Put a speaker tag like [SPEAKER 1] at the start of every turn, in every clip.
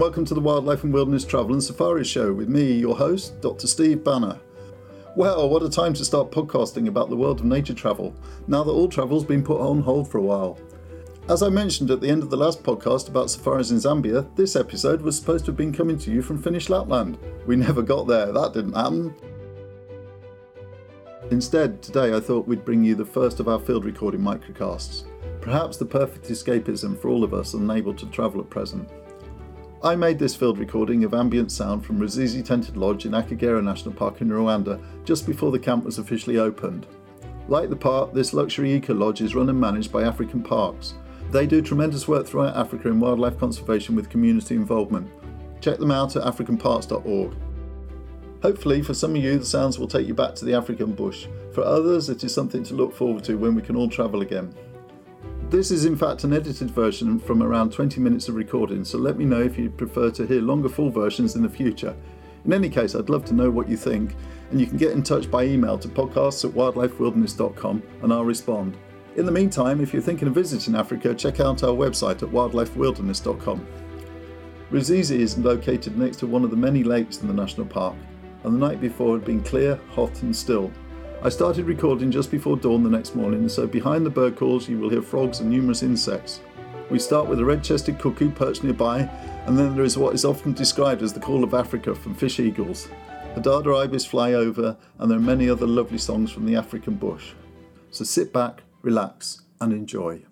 [SPEAKER 1] And welcome to the Wildlife and Wilderness Travel and Safari Show with me, your host, Dr. Steve Banner. Well, what a time to start podcasting about the world of nature travel, now that all travel's been put on hold for a while. As I mentioned at the end of the last podcast about safaris in Zambia, this episode was supposed to have been coming to you from Finnish Lapland. We never got there, that didn't happen. Instead, today I thought we'd bring you the first of our field recording microcasts, perhaps the perfect escapism for all of us unable to travel at present. I made this field recording of ambient sound from Ruzizi Tented Lodge in Akagera National Park in Rwanda just before the camp was officially opened. Like the park, this luxury eco lodge is run and managed by African Parks. They do tremendous work throughout Africa in wildlife conservation with community involvement. Check them out at africanparks.org. Hopefully, for some of you, the sounds will take you back to the African bush. For others, it is something to look forward to when we can all travel again. This is in fact an edited version from around 20 minutes of recording, so let me know if you'd prefer to hear longer full versions in the future. In any case, I'd love to know what you think, and you can get in touch by email to podcasts at wildlifewilderness.com and I'll respond. In the meantime, if you're thinking of visiting Africa, check out our website at wildlifewilderness.com. Ruzizi is located next to one of the many lakes in the national park, and the night before had been clear, hot, and still, I started recording just before dawn the next morning, so behind the bird calls you will hear frogs and numerous insects. We start with a red chested cuckoo perched nearby, and then there is what is often described as the call of Africa from fish eagles. The Hadada ibis fly over, and there are many other lovely songs from the African bush. So sit back, relax, and enjoy.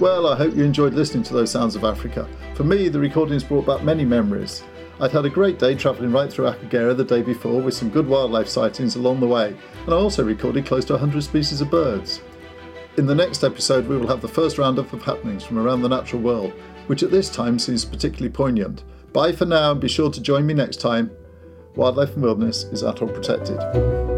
[SPEAKER 1] Well, I hope you enjoyed listening to those sounds of Africa. For me, the recordings brought back many memories. I'd had a great day travelling right through Akagera the day before with some good wildlife sightings along the way, and I also recorded close to 100 species of birds. In the next episode, we will have the first roundup of happenings from around the natural world, which at this time seems particularly poignant. Bye for now, and be sure to join me next time. Wildlife and Wilderness is at all Protected.